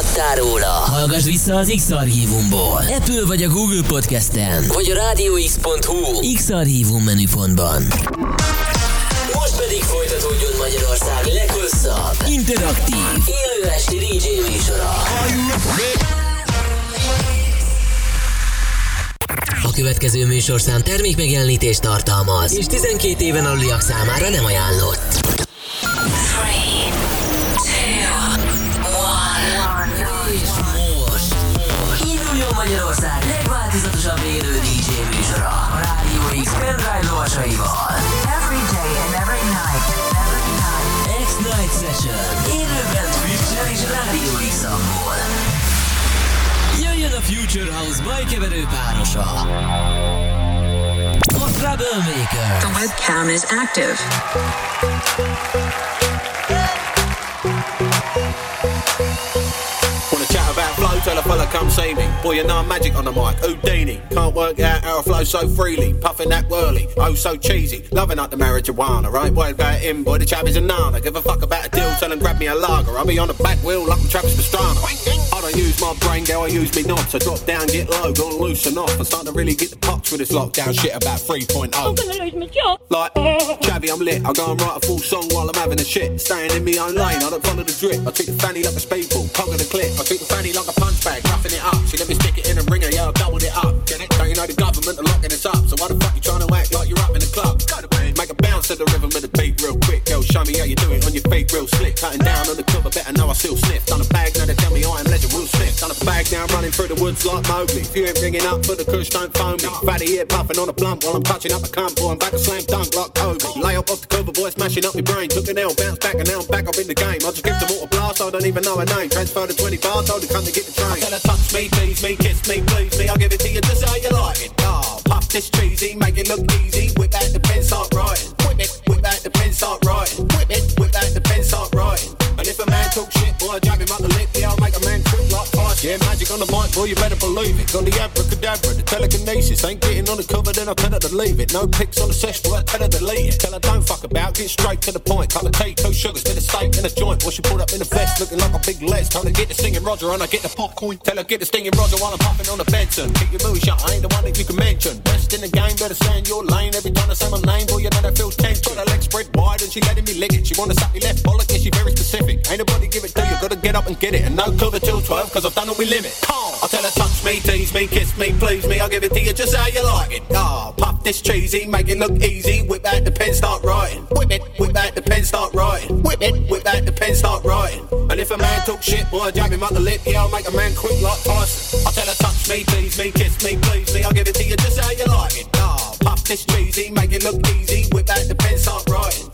lemaradtál róla, hallgass vissza az X-Archívumból. Apple vagy a Google Podcast-en, vagy a rádióx.hu X-Archívum menüpontban. Most pedig folytatódjon Magyarország leghosszabb, interaktív, élő esti DJ műsora. A következő műsorszám termék megjelenítést tartalmaz, és 12 éven aluliak számára nem ajánlott. Future House bajkeverő párosa. A Troublemaker. The webcam is active. Fella come see me. Boy, you know I'm magic on the mic, Houdini. Can't work out how I flow so freely. Puffing that whirly, oh so cheesy. Loving up the marijuana, right? Boy, about him, boy, the chap is a nana. Give a fuck about a deal, tell him grab me a lager. I'll be on the back wheel like I'm Travis Pastrana. I don't use my brain, girl, I use me knots. I drop down, get low, gonna loosen off. I'm starting to really get the pox with this lockdown shit about 3.0. I'm gonna lose my job. Like, Chavy, I'm lit. I go and write a full song while I'm having a shit. Staying in me own lane, I don't follow the drip. I treat the fanny like a speedball, conquer the clip. I treat the fanny like a punch bag, roughing it up. She let me stick it in a ringer, yeah, I doubled it up. Get it? Don't you know the government are locking us up? So why the fuck you trying to act like you're up in the club? Make a bounce to the rhythm of the beat real quick. Girl, show me how you do it on your feet real slick. Cutting down on the club, I better know I still sniff. Done a bag, now they tell me I am legend, Will Smith. Done a bag now, I'm running through the woods like Mowgli. If you ain't ringing up for the kush, don't phone me. Fatty here puffing on a blunt while I'm touching up a cunt. Boy, I'm back a slam dunk like Kobe. Lay up off the cover, boy, smashing up my brain. Took an L, bounce back, and now I'm back up in the game. I just give them all a blast, I don't even know her name. Transfer the 20 bars, told the cunt to get the train. Tell her touch me, tease me, kiss me, please me. I'll give it to you just how you like it. Oh, puff this cheesy, make it look easy. Whip out the pen, start writing. Whip it, whip out the pen, start writing. Whip it, whip out the pen, start writing. And if a man talk shit, boy, I jab him up the lip. Yeah, I'll make a man quick like. Yeah, magic on the mic, boy, you better believe it. Got the abracadabra, the telekinesis. Ain't getting on the cover, then I tell her to leave it. No pics on the sesh, boy, I tell her to delete it. Tell her don't fuck about, get straight to the point. Cut the tea, two sugars, bit of steak and a joint. Boy, she pulled up in a vest, looking like a big les. Time to get the singing Roger, and I get the popcorn. Tell her get the stinging Roger while I'm popping on the Benson. Keep your movie shut, I ain't the one that you can mention. Best in the game, better stay in your lane. Every time I say my name, boy, you know that feels tense. Got her legs spread wide, and she letting me lick it. She wanna suck me left bollock, yeah, she very specific. Ain't nobody give it to you, gotta get up and get it. And no cover till 12, cause I've done all we limit. I tell her touch me, tease me, kiss me, please me. I'll give it to you just how you like it. Ah, puff this cheesy, make it look easy. Whip out the pen, start writing. Whip it, whip out the pen, start writing. Whip it, whip out the pen, start writing. And if a man talk shit, boy, jab him up the lip. Yeah, I'll make a man quick like Tyson. I tell her touch me, tease me, kiss me, please me. I'll give it to you just how you like it. Ah, puff this cheesy, make it look easy. Whip out the pen, start writing.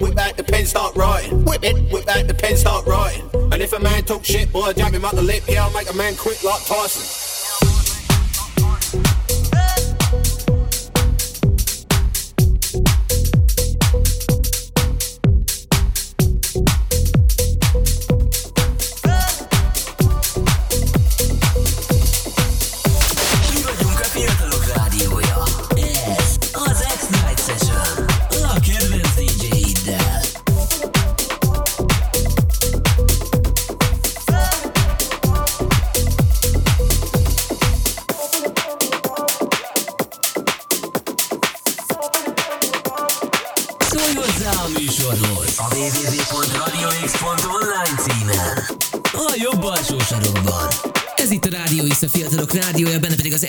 Whip out the pen, start writing. Whip it, whip out the pen, start writing. And if a man talk shit, boy, jab him up the lip. Yeah, I'll make a man quick like Tyson.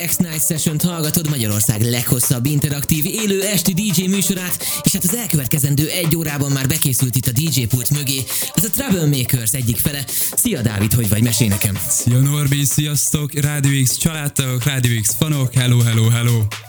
Az X-Night Session-t hallgatod, Magyarország leghosszabb interaktív élő esti DJ műsorát, és hát az elkövetkezendő egy órában már bekészült itt a DJ pult mögé. Ez a Troublemakers egyik fele. Szia Dávid, hogy vagy? Mesélj nekem. Szia Norbi, sziasztok, Rádió X családtagok, Rádió X fanok, hello, hello, hello.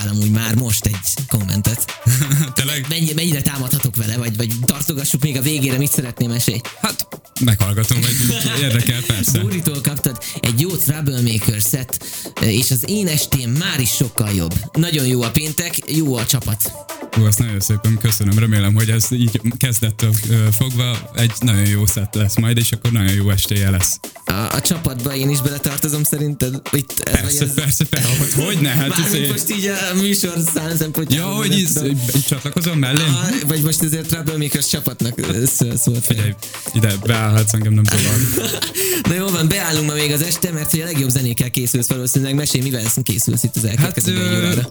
Kaptál amúgy már most egy kommentet. Tényleg? Mennyi, mennyire támadhatok vele, vagy, vagy tartogassuk még a végére, mit szeretném mesélni? Hát, meghallgatom, hogy érdekel, persze. Dóritól kaptad egy jó Troublemaker set, és az én estém már is sokkal jobb. Nagyon jó a péntek, jó a csapat. Ú, azt nagyon szépen köszönöm, remélem, hogy ez így kezdettől fogva egy nagyon jó szett lesz majd, és akkor nagyon jó estéje lesz. a, a csapatba én is beletartozom szerinted? Itt, ez, vagy Persze, ez- persze, persze, hogy, hogy ne, hát ez most így a műsor szám szempontjából. Ja, hogy így, így csatlakozom mellém? Ah, vagy most ezért Troublemakers csapatnak szó- szólt. Figyelj, ide beállhatsz, engem nem zavar. Na jó van, beállunk ma még az este, mert hogy a legjobb zenékkel készülsz valószínűleg. Mesélj, mivel készülsz itt az elkövetkező Hát.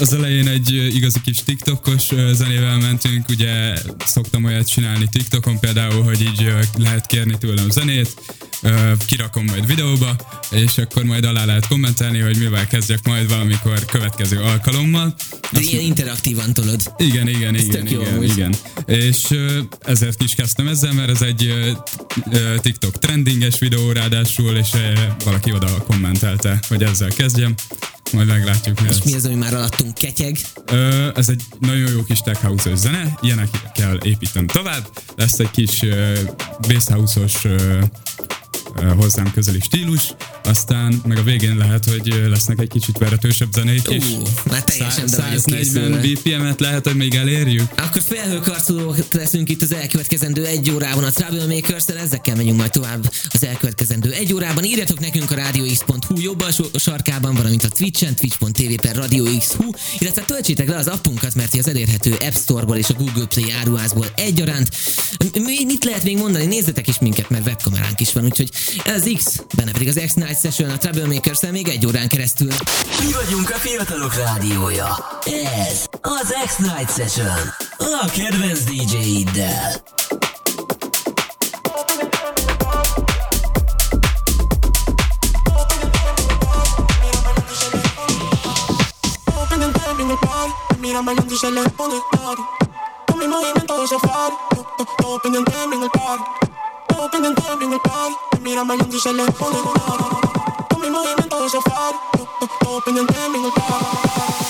Az elején egy igazi kis TikTokos zenével mentünk, ugye szoktam olyat csinálni TikTokon például, hogy így lehet kérni tőlem zenét, kirakom majd videóba, és akkor majd alá lehet kommentelni, hogy mivel kezdjek majd valamikor következő alkalommal. De Azt- ilyen interaktívan tolod. igen, igen, Ez igen, tök jó igen, igen. És ezért is kezdtem ezzel, mert ez egy TikTok trendinges videó ráadásul, és valaki oda kommentelte, hogy ezzel kezdjem. Majd meglátjuk, mi lesz. Mi az, ami már alattunk ketyeg? Ö, ez egy nagyon jó kis tech house zene, ilyenekkel építem tovább. Lesz egy kis uh, bass house-os uh, hozzám közeli stílus, aztán meg a végén lehet, hogy lesznek egy kicsit veretősebb zenék is. Ú, már teljesen be vagyok 140 készülve. BPM-et lehet, hogy még elérjük. Akkor felhőkarcolók leszünk itt az elkövetkezendő egy órában a troublemakers ezekkel megyünk majd tovább az elkövetkezendő egy órában. Írjatok nekünk a radiox.hu jobb alsó sarkában, valamint a Twitch-en, twitch.tv per radiox.hu, illetve töltsétek le az appunkat, mert az elérhető App Store-ból és a Google Play áruházból egyaránt. Mi- Mit lehet még mondani? Nézzetek is minket, mert webkameránk is van, úgyhogy az X, benne pedig az X-Night Session a troublemakers még egy órán keresztül. Mi vagyunk a fiatalok rádiója. Ez az X-Night Session. A kedvenc DJ-iddel. Mira y se le pone party. Con mi movimiento de safari, open and down en el party. Open and down en el party, mira bailando y se le pone party. Con mi movimiento de safari, open and down en el party.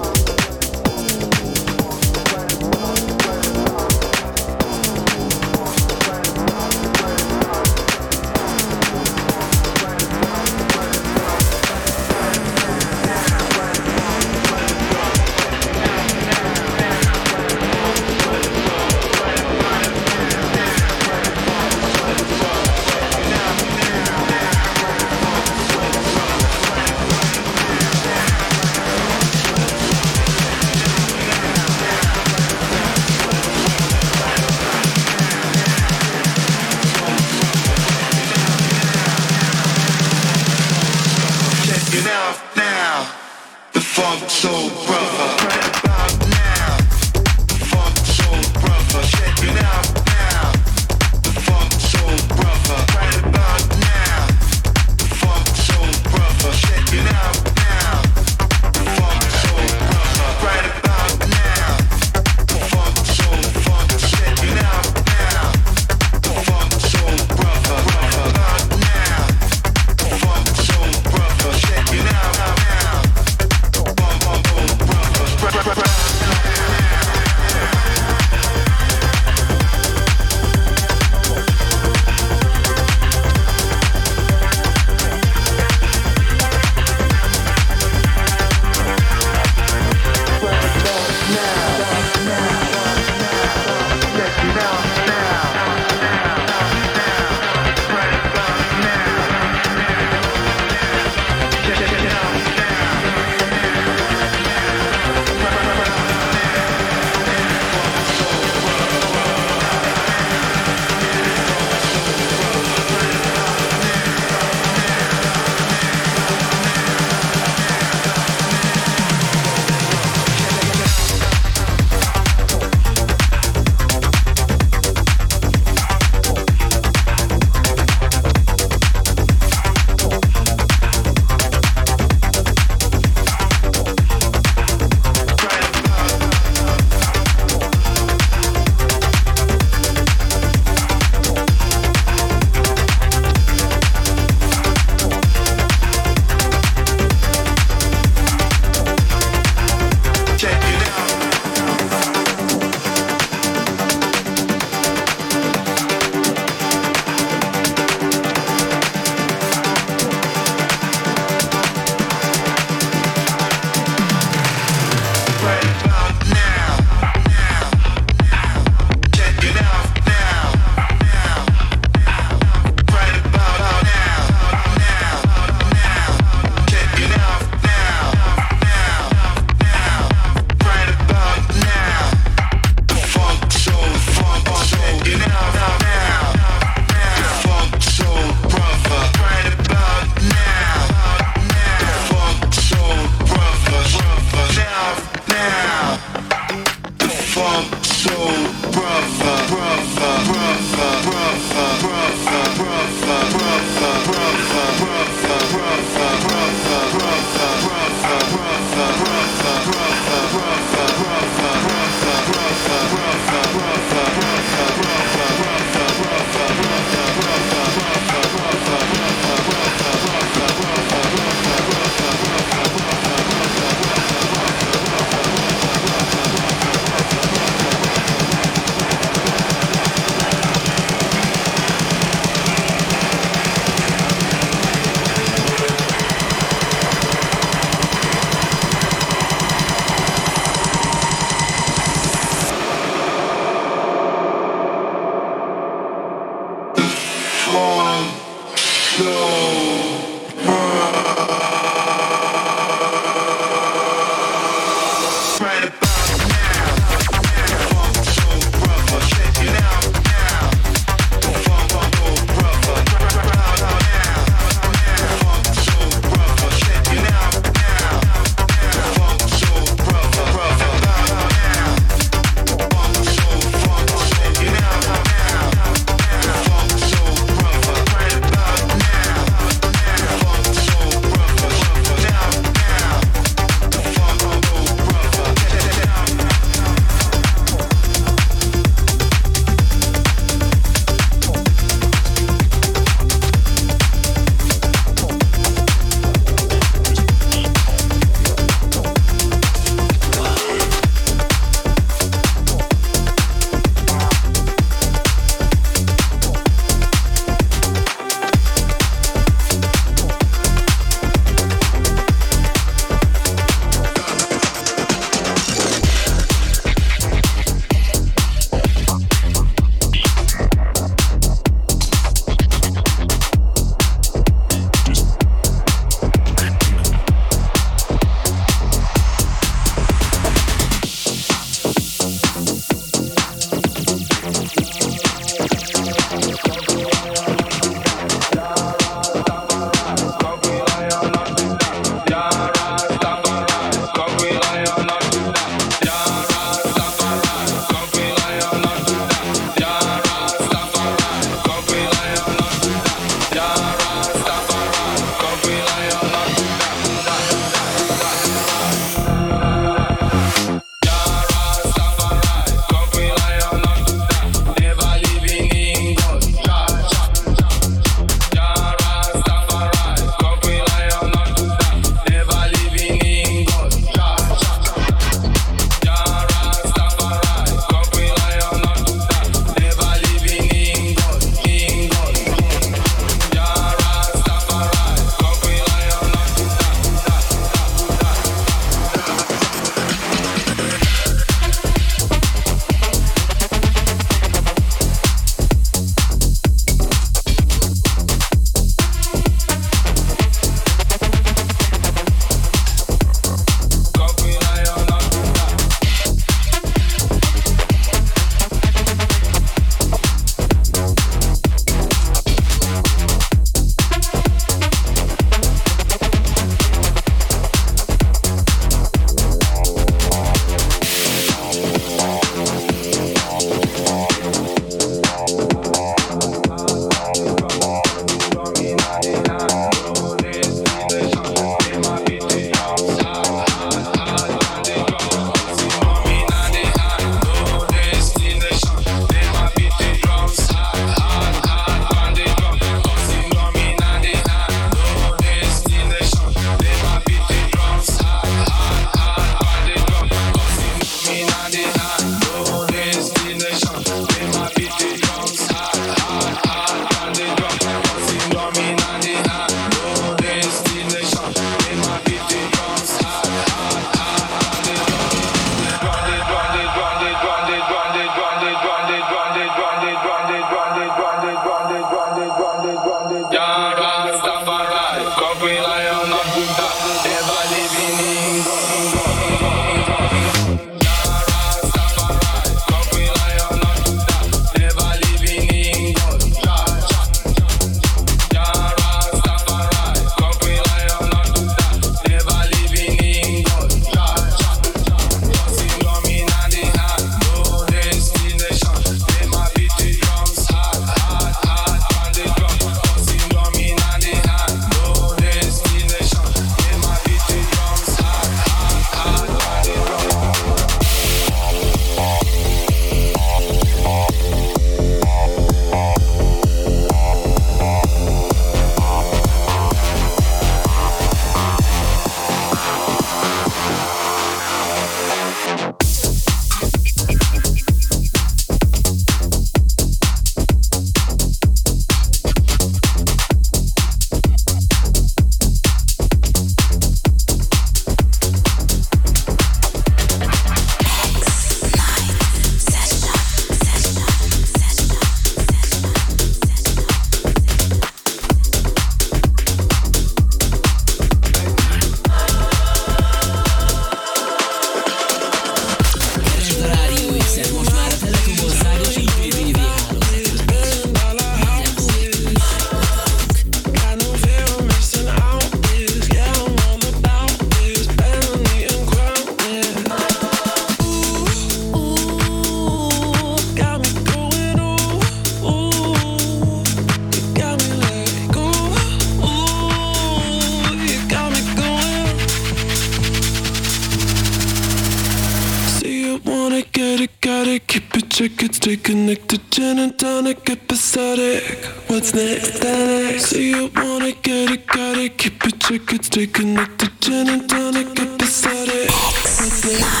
Connected, gin and tonic, episodic. What's next? next? So you wanna get it, gotta keep it check stay connected, gin and tonic, episodic. What's next?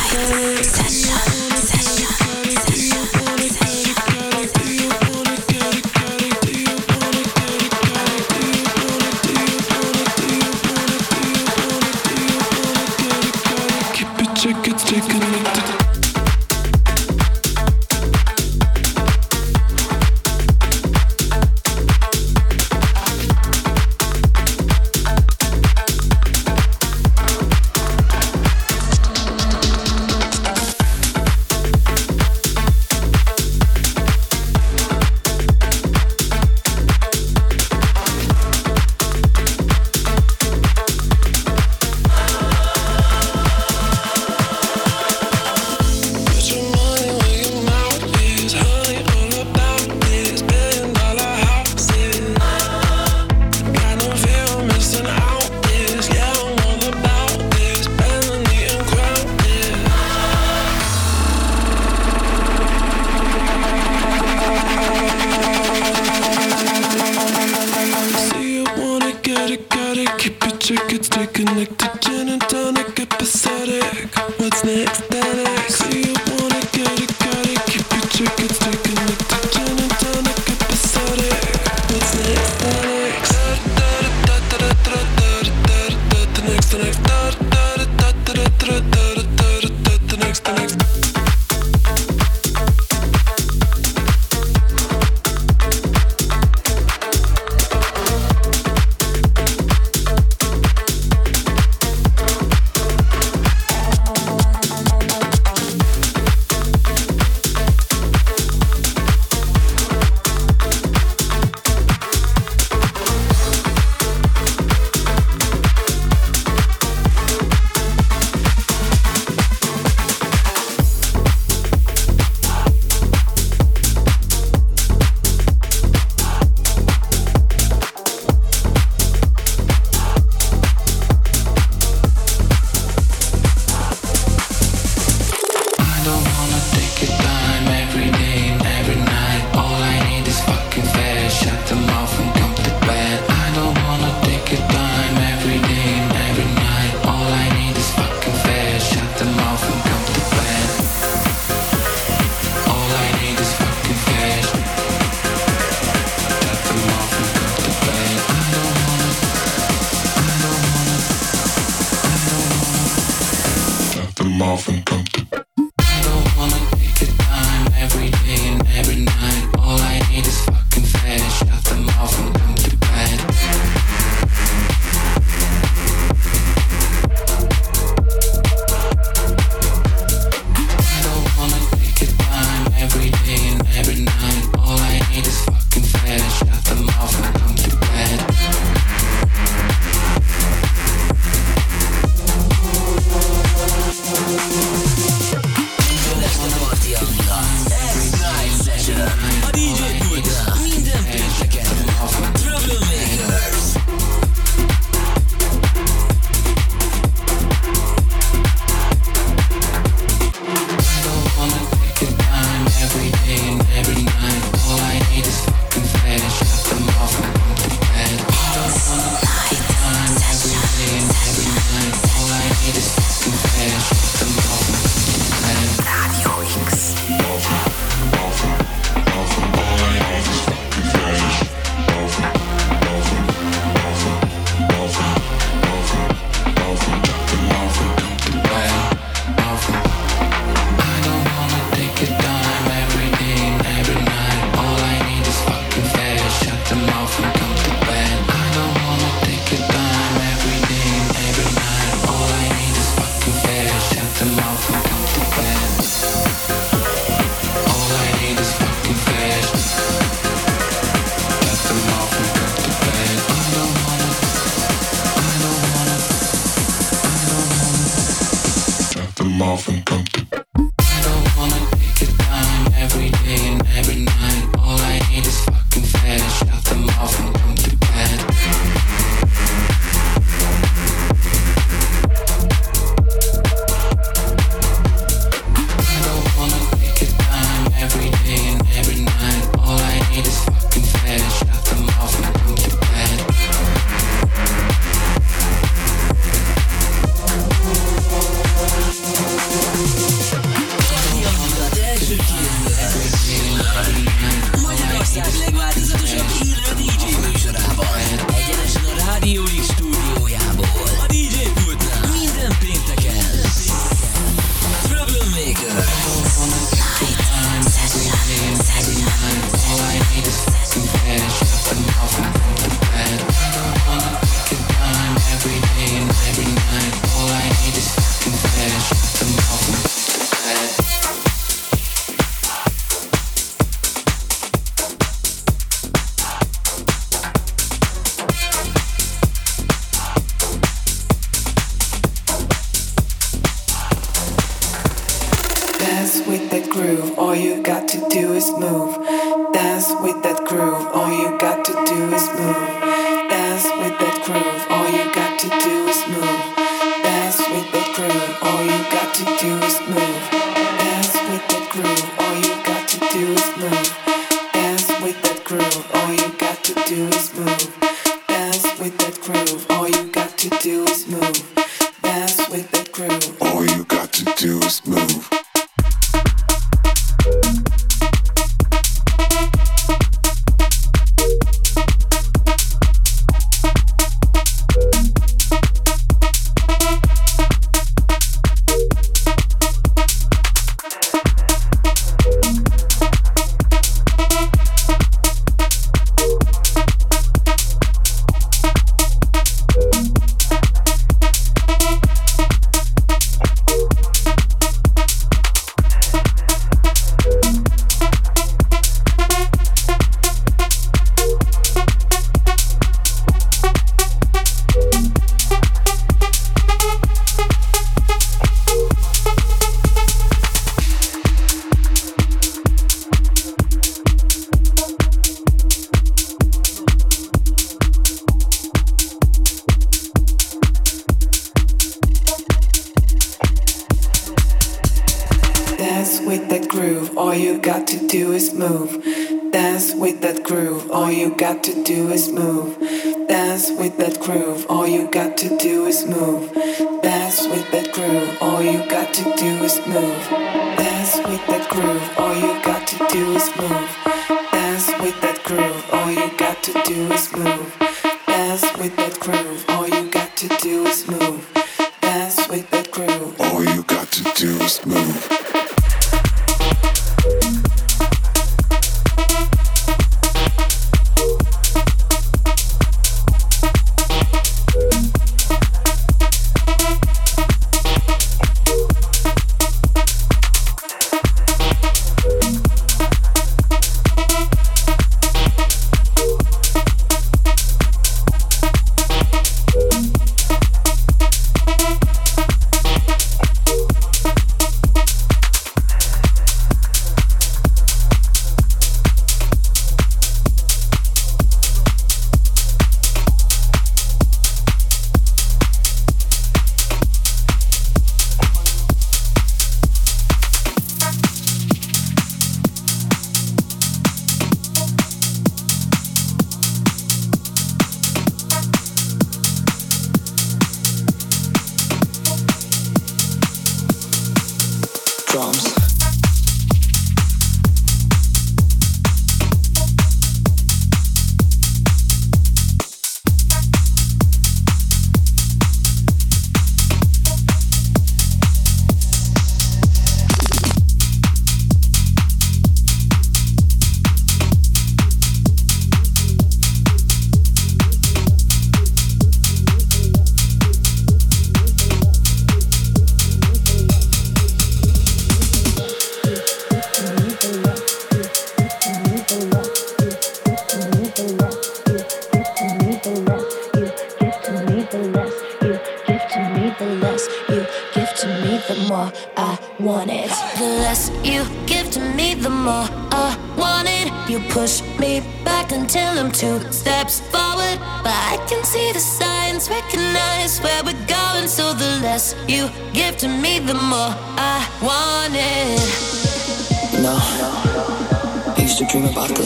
tickets to connect gin and tonic episodic. What's next?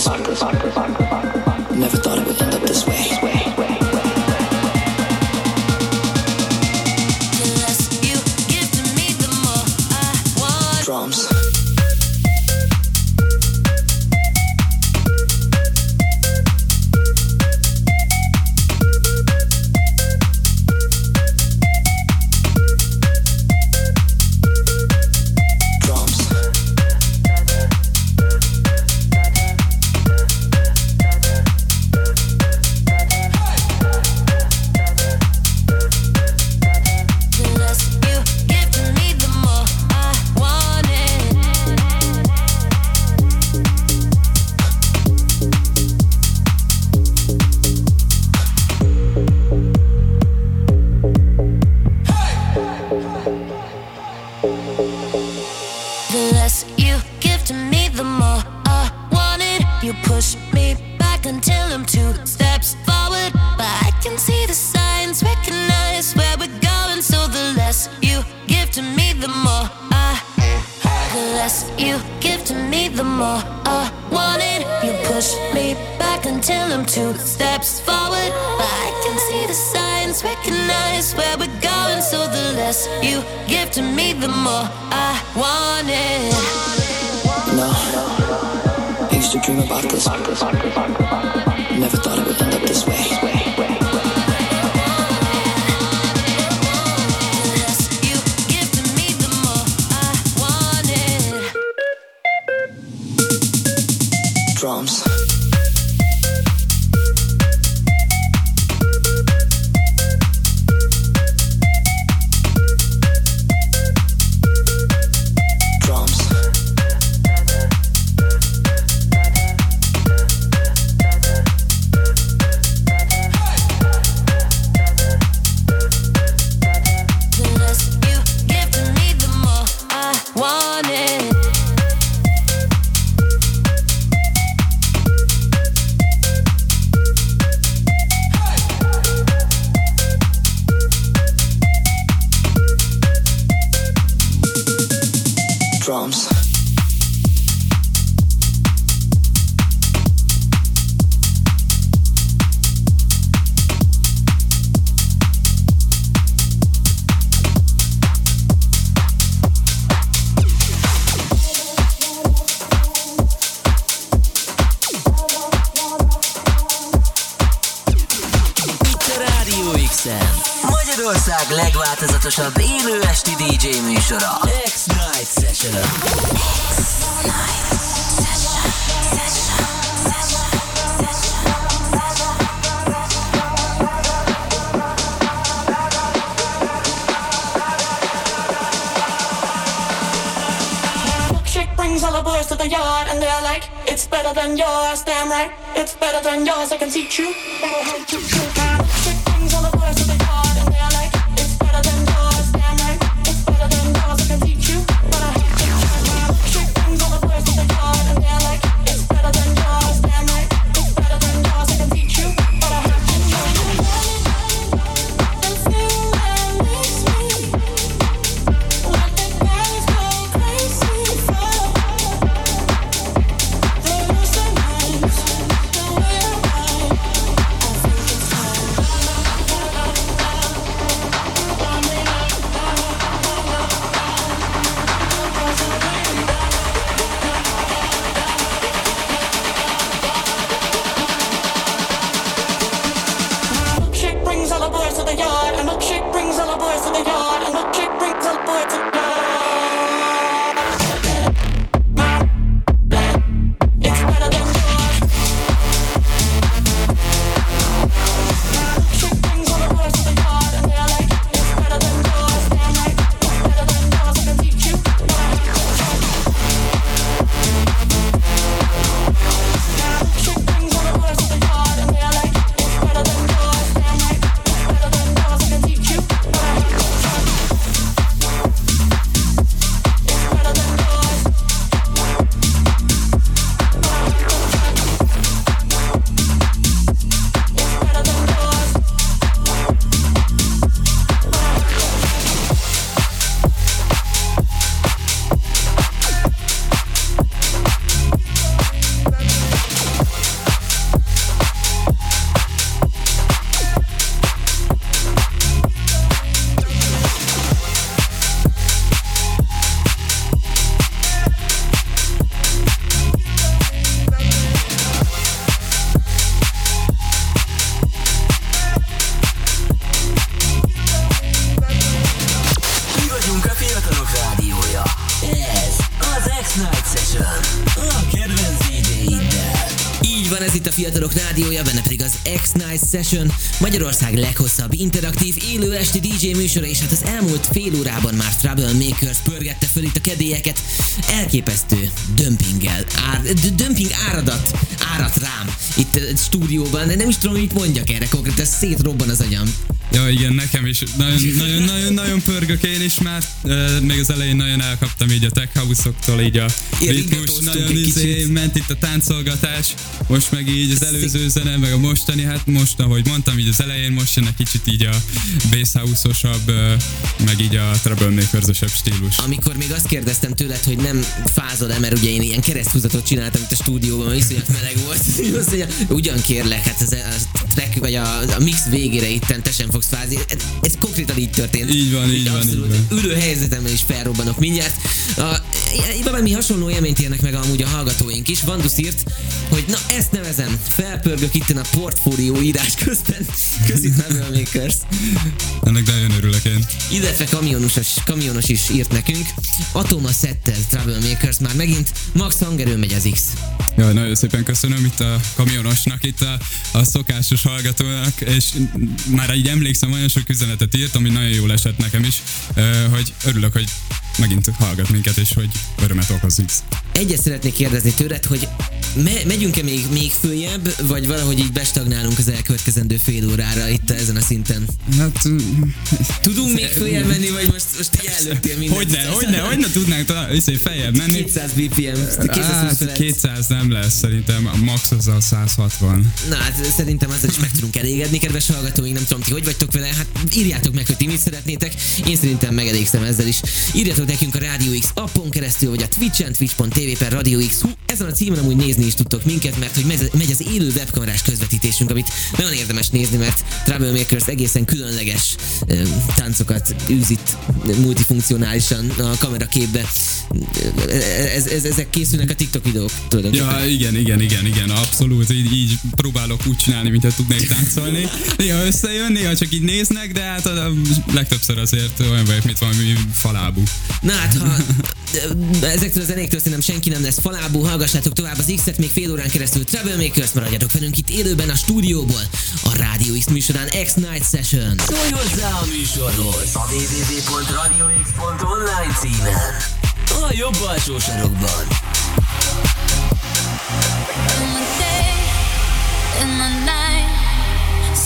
sucker, sucker. világ legváltozatosabb élő esti DJ műsora. X-Night Session. X-Night Session. Session. all the boys to the yard and they're like, it's better than yours, damn right, it's better than yours, I can teach you. Session, Magyarország leghosszabb interaktív élő esti DJ műsora, és hát az elmúlt fél órában már Troublemakers pörgette föl itt a kedélyeket elképesztő dömpinggel, ár, dömping áradat árat rám itt a stúdióban, de nem is tudom, mit mondjak erre konkrétan, szétrobban az agyam. Ja, igen, nekem is nagyon, nagyon, nagyon, nagyon pörgök én is, mert uh, még az elején nagyon elkaptam így a tech house-októl, így a ritmus, nagyon izé, ment itt a táncolgatás, most meg így az előző zene, meg a mostani, hát most, ahogy mondtam, így az elején most jön egy kicsit így a bass uh, meg így a troublemaker stílus. Amikor még azt kérdeztem tőled, hogy nem fázol-e, mert ugye én ilyen kereszthúzatot csináltam itt a stúdióban, mert iszonyat meleg volt. Azt mondja, ugyan kérlek, hát ez track, vagy a, a mix végére itten te sem fogsz fázni. Ez, ez konkrétan így történt. Így van, így Így van, abszolút így van. Ülő helyzetemben is felrobbanok mindjárt. A, valami hasonló élményt érnek meg amúgy a hallgatóink is. Vandus írt, hogy na ezt nevezem, felpörgök itt a portfólió írás közben. Köszi Makers. Ennek nagyon örülök én. Illetve kamionos, kamionos is írt nekünk. Atoma Settel Troublemakers már megint. Max hangerő megy az X. Ja, nagyon szépen köszönöm itt a kamionosnak, itt a, a szokásos hallgatónak, és már így emlékszem, olyan sok üzenetet írt, ami nagyon jól esett nekem is, hogy örülök, hogy megint hallgat minket, és hogy örömet okoz X. Egyet szeretnék kérdezni tőled, hogy me- megyünk-e még, még följebb, vagy valahogy így bestagnálunk az elkövetkezendő fél órára itt ezen a szinten? Hát, Tudunk még följebb menni, vagy most, most így előttél mindent? hogyne, hogyne, hogyne tudnánk talán, izé, feljebb menni? 200 BPM, 220 Hát, felett. 200 nem lesz, szerintem a max az a 160. Na hát szerintem ezzel is meg tudunk elégedni, kedves hallgatóink, nem tudom ti hogy vagytok vele, hát írjátok meg, hogy ti mit szeretnétek, én szerintem megelégszem ezzel is. Írjatok nekünk a Radio X appon keresztül, vagy a Twitch-en, twitch.tv per Radio X. Hú, ezen a címen amúgy nézni is tudtok minket, mert hogy megy, az élő webkamerás közvetítésünk, amit nagyon érdemes nézni, mert Troublemakers egészen különleges ö, táncokat űz itt multifunkcionálisan a kameraképbe. Ez, ez, ezek készülnek a TikTok videók, tulajdonképpen. Ja, igen, igen, igen, igen, abszolút, így, így próbálok úgy csinálni, mintha tudnék táncolni. Néha összejön, néha csak így néznek, de hát a legtöbbször azért olyan vagyok, mint valami falábú. Na hát, ha ezektől a zenéktől szerintem senki nem lesz falábú, hallgassátok tovább az X-et még fél órán keresztül Troublemakers, maradjatok velünk itt élőben a stúdióból, a Radio X műsorán X-Night Session. Szólj hozzá a műsorhoz a www.radiox.online címen. A jobb alsó sarokban.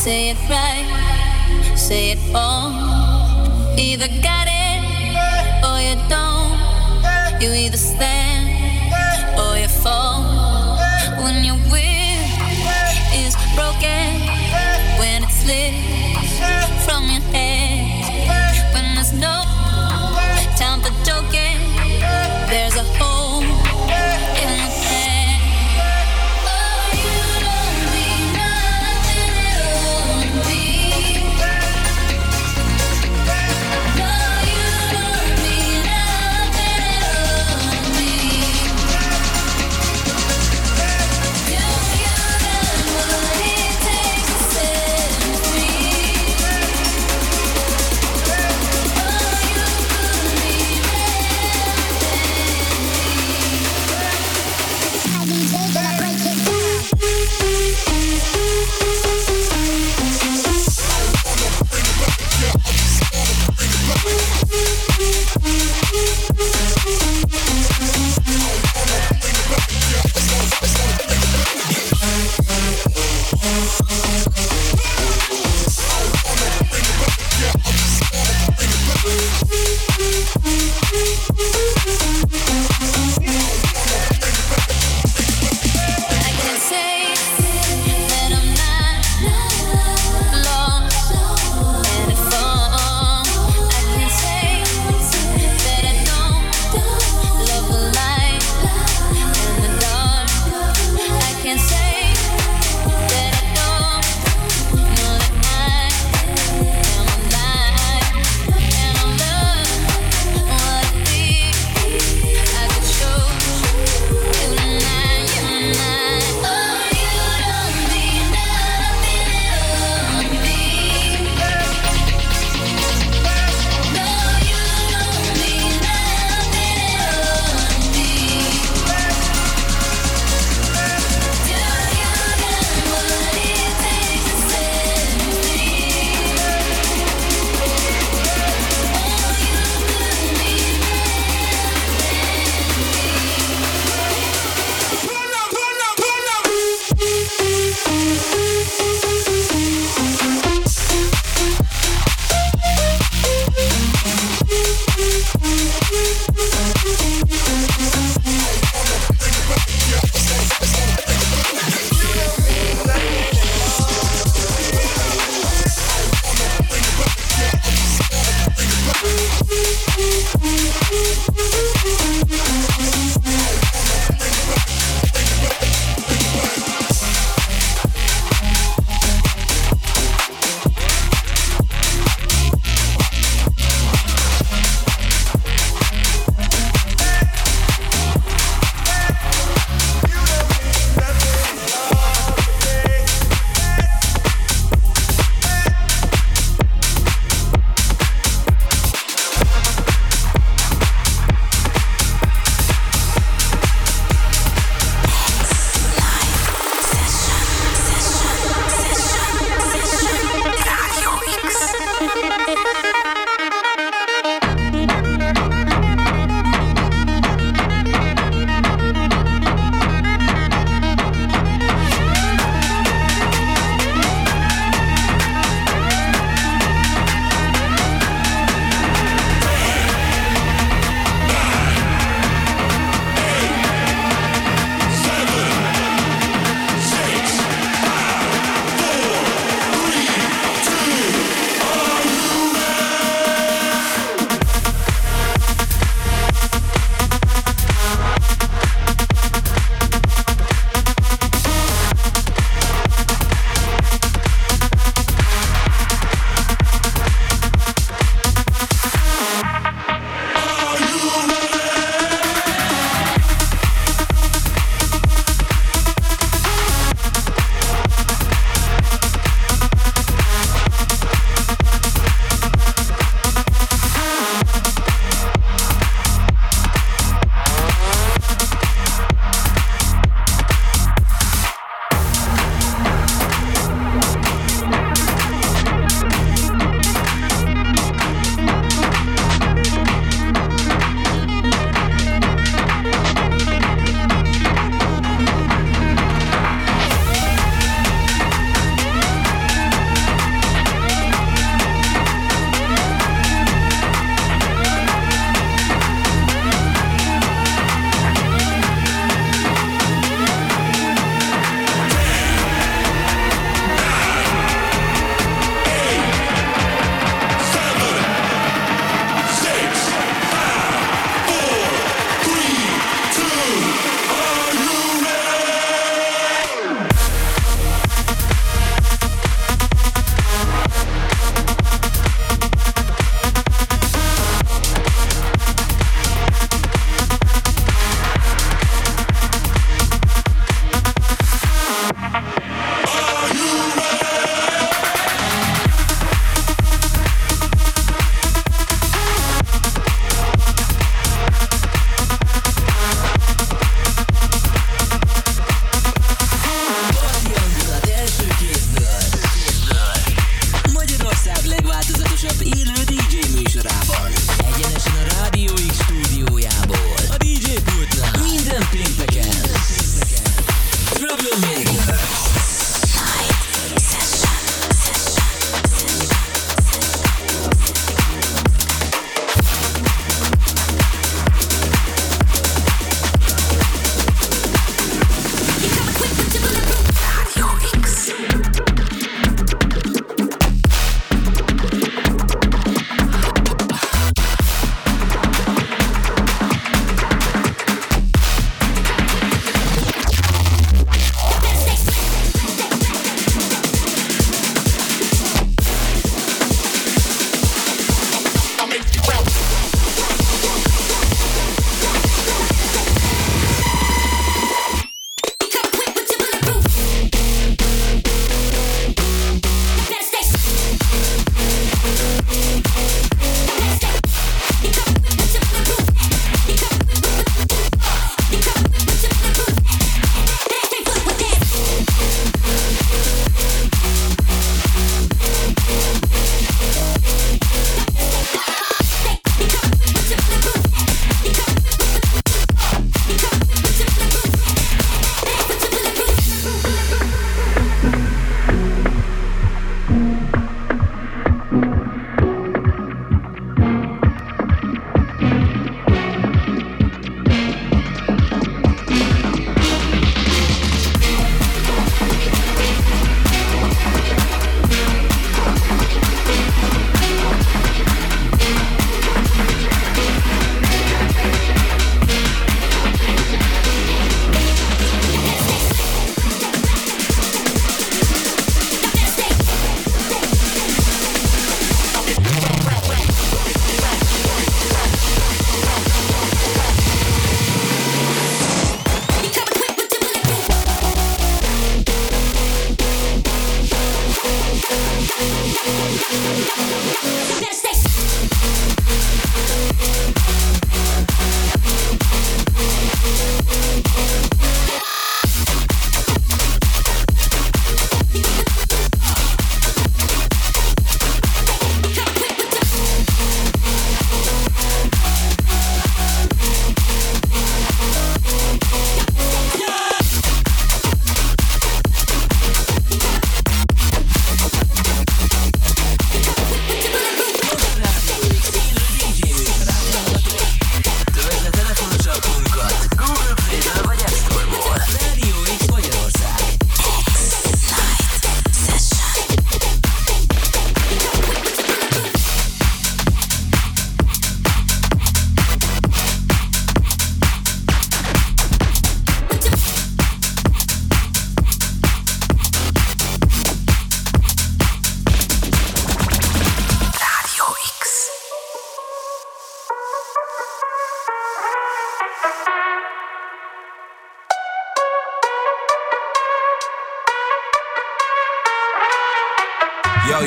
Say it right, say it wrong. Either got You either stand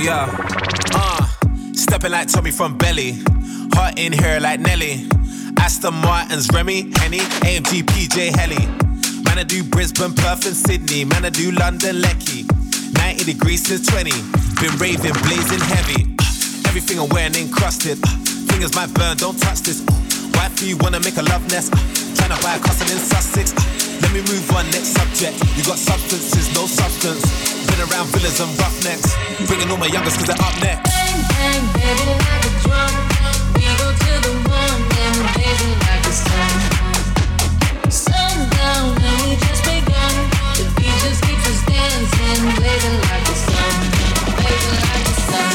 Yo. Uh, stepping like Tommy from Belly. Heart in here like Nelly. Aston Martin's Remy, Henny, AMG, PJ Helly. Man, I do Brisbane, Perth, and Sydney. Man, I do London, Lecky. 90 degrees since 20. Been raving, blazing heavy. Uh, everything I'm wearing encrusted. Uh, fingers might burn, don't touch this. Uh, wife, wanna make a love nest? To buy a castle in Sussex. Let me move on, next subject. You got substances, no substance. Been around villas and roughnecks. Bringing all my youngest cause they're up next. Bang, bang, baby, like a drum. We go to the morning, blazing like the sun. Sundown, and we just begun. The beat just keeps us dancing, blazing like the sun. Blazing like the sun.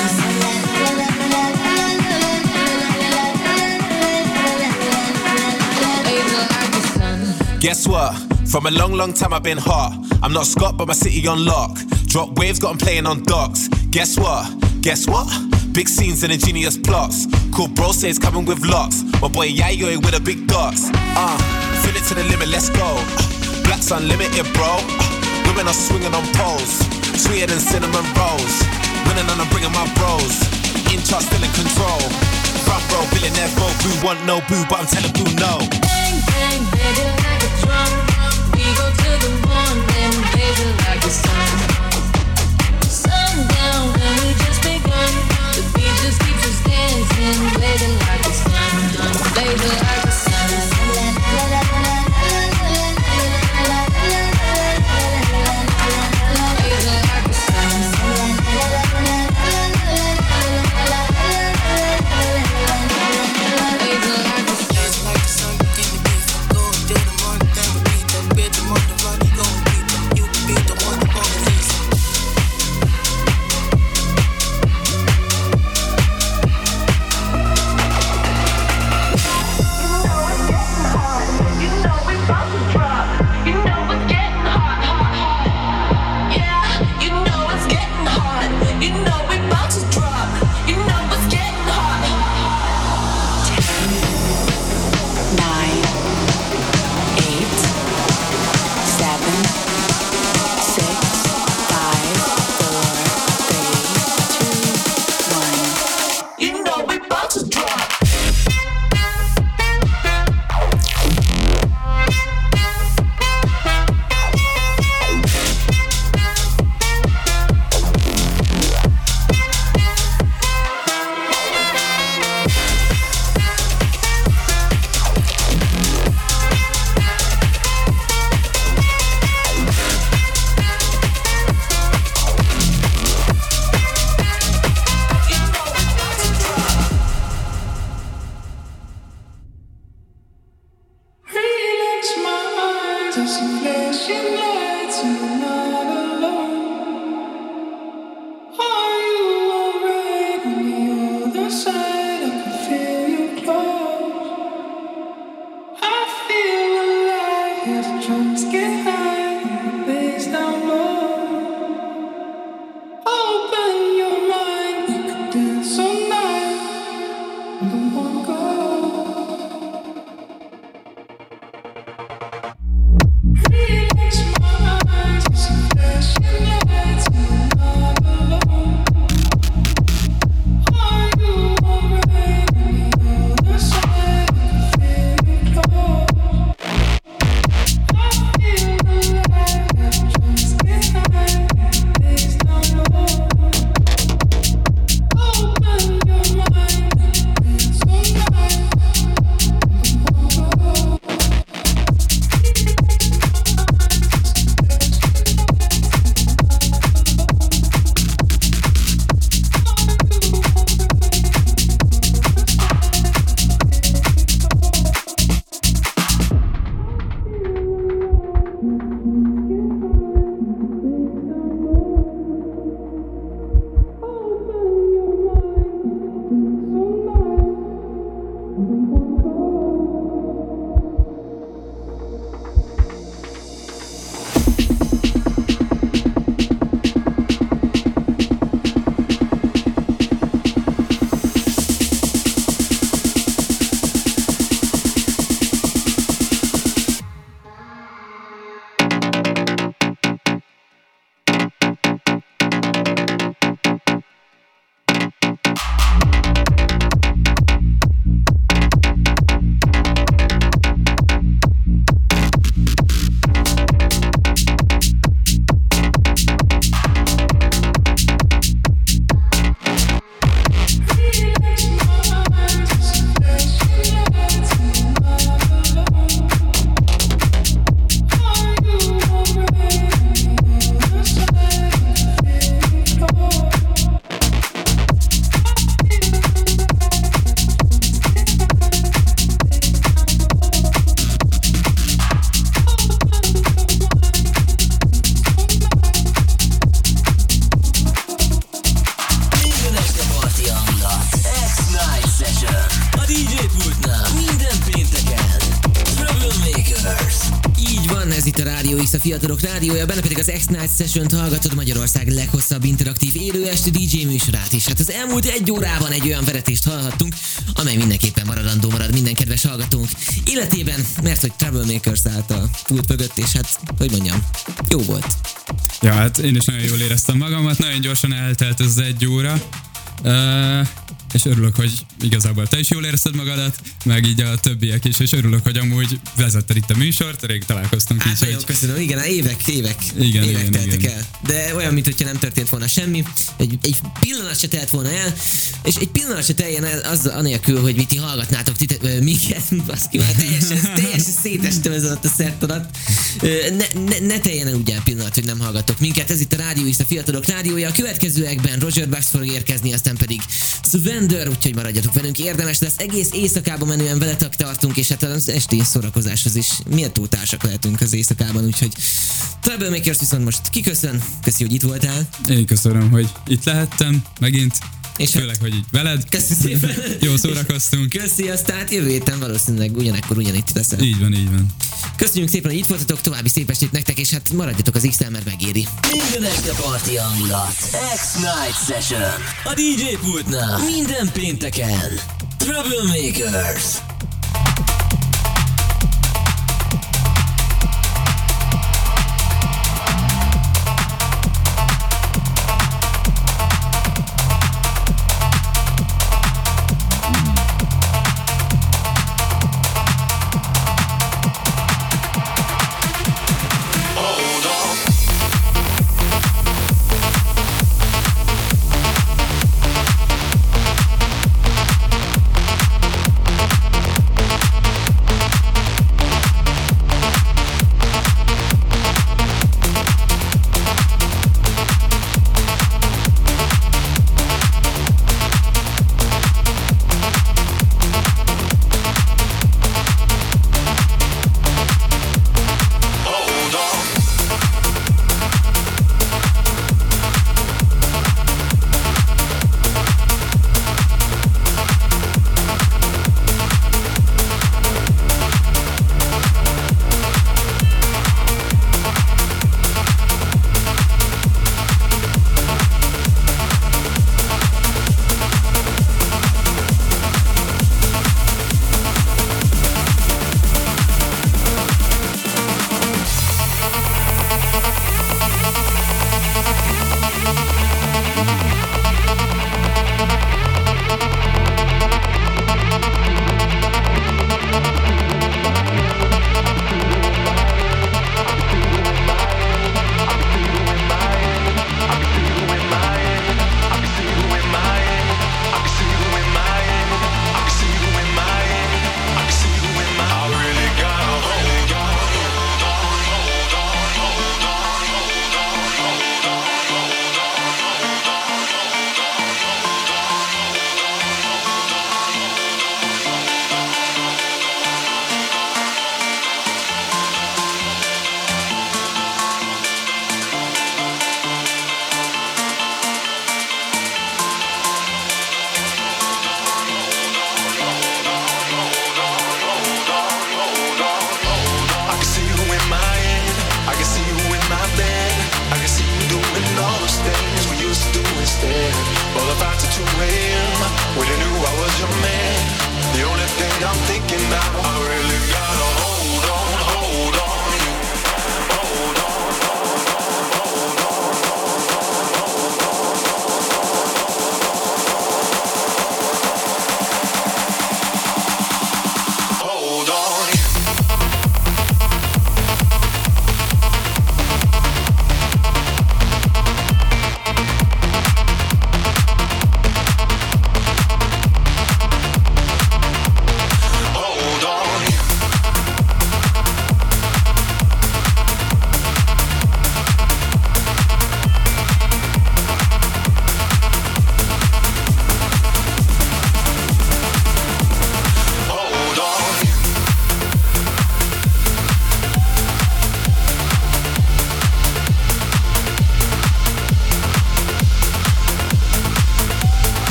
Like the sun. Guess what? From a long, long time I've been hot. I'm not Scott, but my city on lock. Drop waves, got got 'em playing on docks. Guess what? Guess what? Big scenes and ingenious plots. Cool bro says coming with locks. My boy Yayo with the big dots. Uh, fill it to the limit, let's go. Uh, Black's unlimited, bro. Uh, women are swinging on poles. Sweeter than cinnamon rolls. Winning and I'm bringing my bros. In charge, still in control. Front row, billionaire, vote. Boo want no boo, but I'm telling boo no. Bang, bang, baby, like a drum. We go to the morning, blazing like the sun. Baby, like it's done. Baby, like it's fiatalok rádiója, benne pedig az X-Night Session-t hallgatod Magyarország leghosszabb interaktív élő esti DJ műsorát is. Hát az elmúlt egy órában egy olyan veretést hallhattunk, amely mindenképpen maradandó marad minden kedves hallgatónk életében, mert hogy Troublemakers állt a pult mögött, és hát, hogy mondjam, jó volt. Ja, hát én is nagyon jól éreztem magamat, nagyon gyorsan eltelt ez egy óra. Uh, és örülök, hogy igazából te is jól érezted magadat, meg így a többiek is, és örülök, hogy amúgy vezetted itt a műsort, rég találkoztunk Hát így, nagyon hogy köszönöm, igen, évek, évek, Igen, évek igen, teltek igen. el. De olyan, mintha nem történt volna semmi, egy, egy pillanat se telt volna el, és egy pillanat se teljen el az anélkül, hogy mit ti hallgatnátok tite, ö, minket, baszki, már teljesen, teljesen szétestem ez alatt a szert alatt. Ne, ne, ne teljen el úgy el pillanat, hogy nem hallgatok minket. Ez itt a Rádió is a Fiatalok Rádiója. A következőekben Roger Bucks fog érkezni, aztán pedig Surrender, úgyhogy maradjatok velünk. Érdemes lesz, egész éjszakában menően veletek tartunk, és hát az esti szórakozáshoz is méltó társak lehetünk az éjszakában, úgyhogy Troublemakers viszont most kiköszön. Köszi, hogy itt voltál. én köszönöm, hogy itt lehettem megint, És főleg, hogy így veled. Köszi szépen. Jó szórakoztunk. Köszi, aztán hát jövő héten valószínűleg ugyanekkor ugyanitt leszel. Így van, így van. Köszönjük szépen, hogy itt voltatok, további szép estét nektek, és hát maradjatok az X-tel, mert megéri. Minden este parti hangulat. X-Night Session. A DJ pultnál. Minden pénteken. Troublemakers.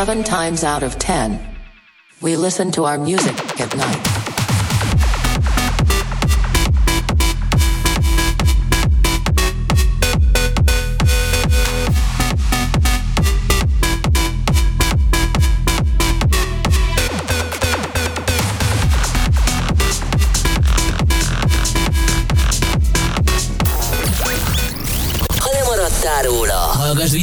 Seven times out of ten, we listen to our music at night.